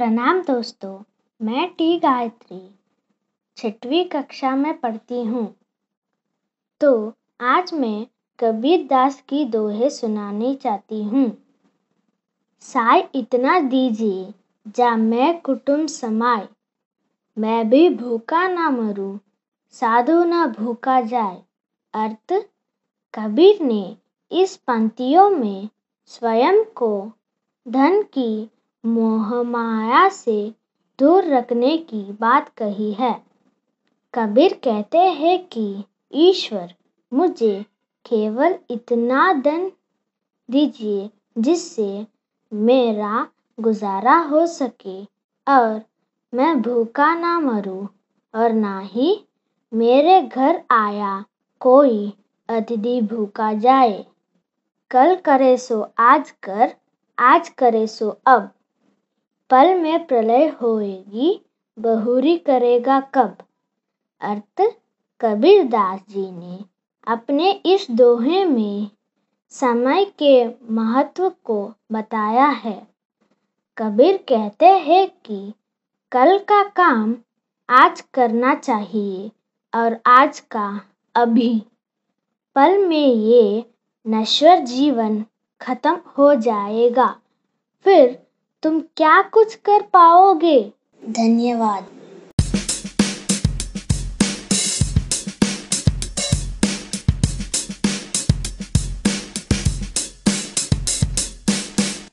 प्रणाम दोस्तों मैं टी गायत्री छठवीं कक्षा में पढ़ती हूँ तो आज मैं कबीर दास की दोहे सुनाने चाहती हूँ साय इतना दीजिए जा मैं कुटुम्ब समाए मैं भी भूखा ना मरूं साधु ना भूखा जाए अर्थ कबीर ने इस पंक्तियों में स्वयं को धन की मोहमाया से दूर रखने की बात कही है कबीर कहते हैं कि ईश्वर मुझे केवल इतना धन दीजिए जिससे मेरा गुजारा हो सके और मैं भूखा ना मरूं और ना ही मेरे घर आया कोई अतिथि भूखा जाए कल करे सो आज कर आज करे सो अब पल में प्रलय होएगी बहुरी करेगा कब अर्थ कबीर दास जी ने अपने इस दोहे में समय के महत्व को बताया है कबीर कहते हैं कि कल का काम आज करना चाहिए और आज का अभी पल में ये नश्वर जीवन खत्म हो जाएगा फिर तुम क्या कुछ कर पाओगे धन्यवाद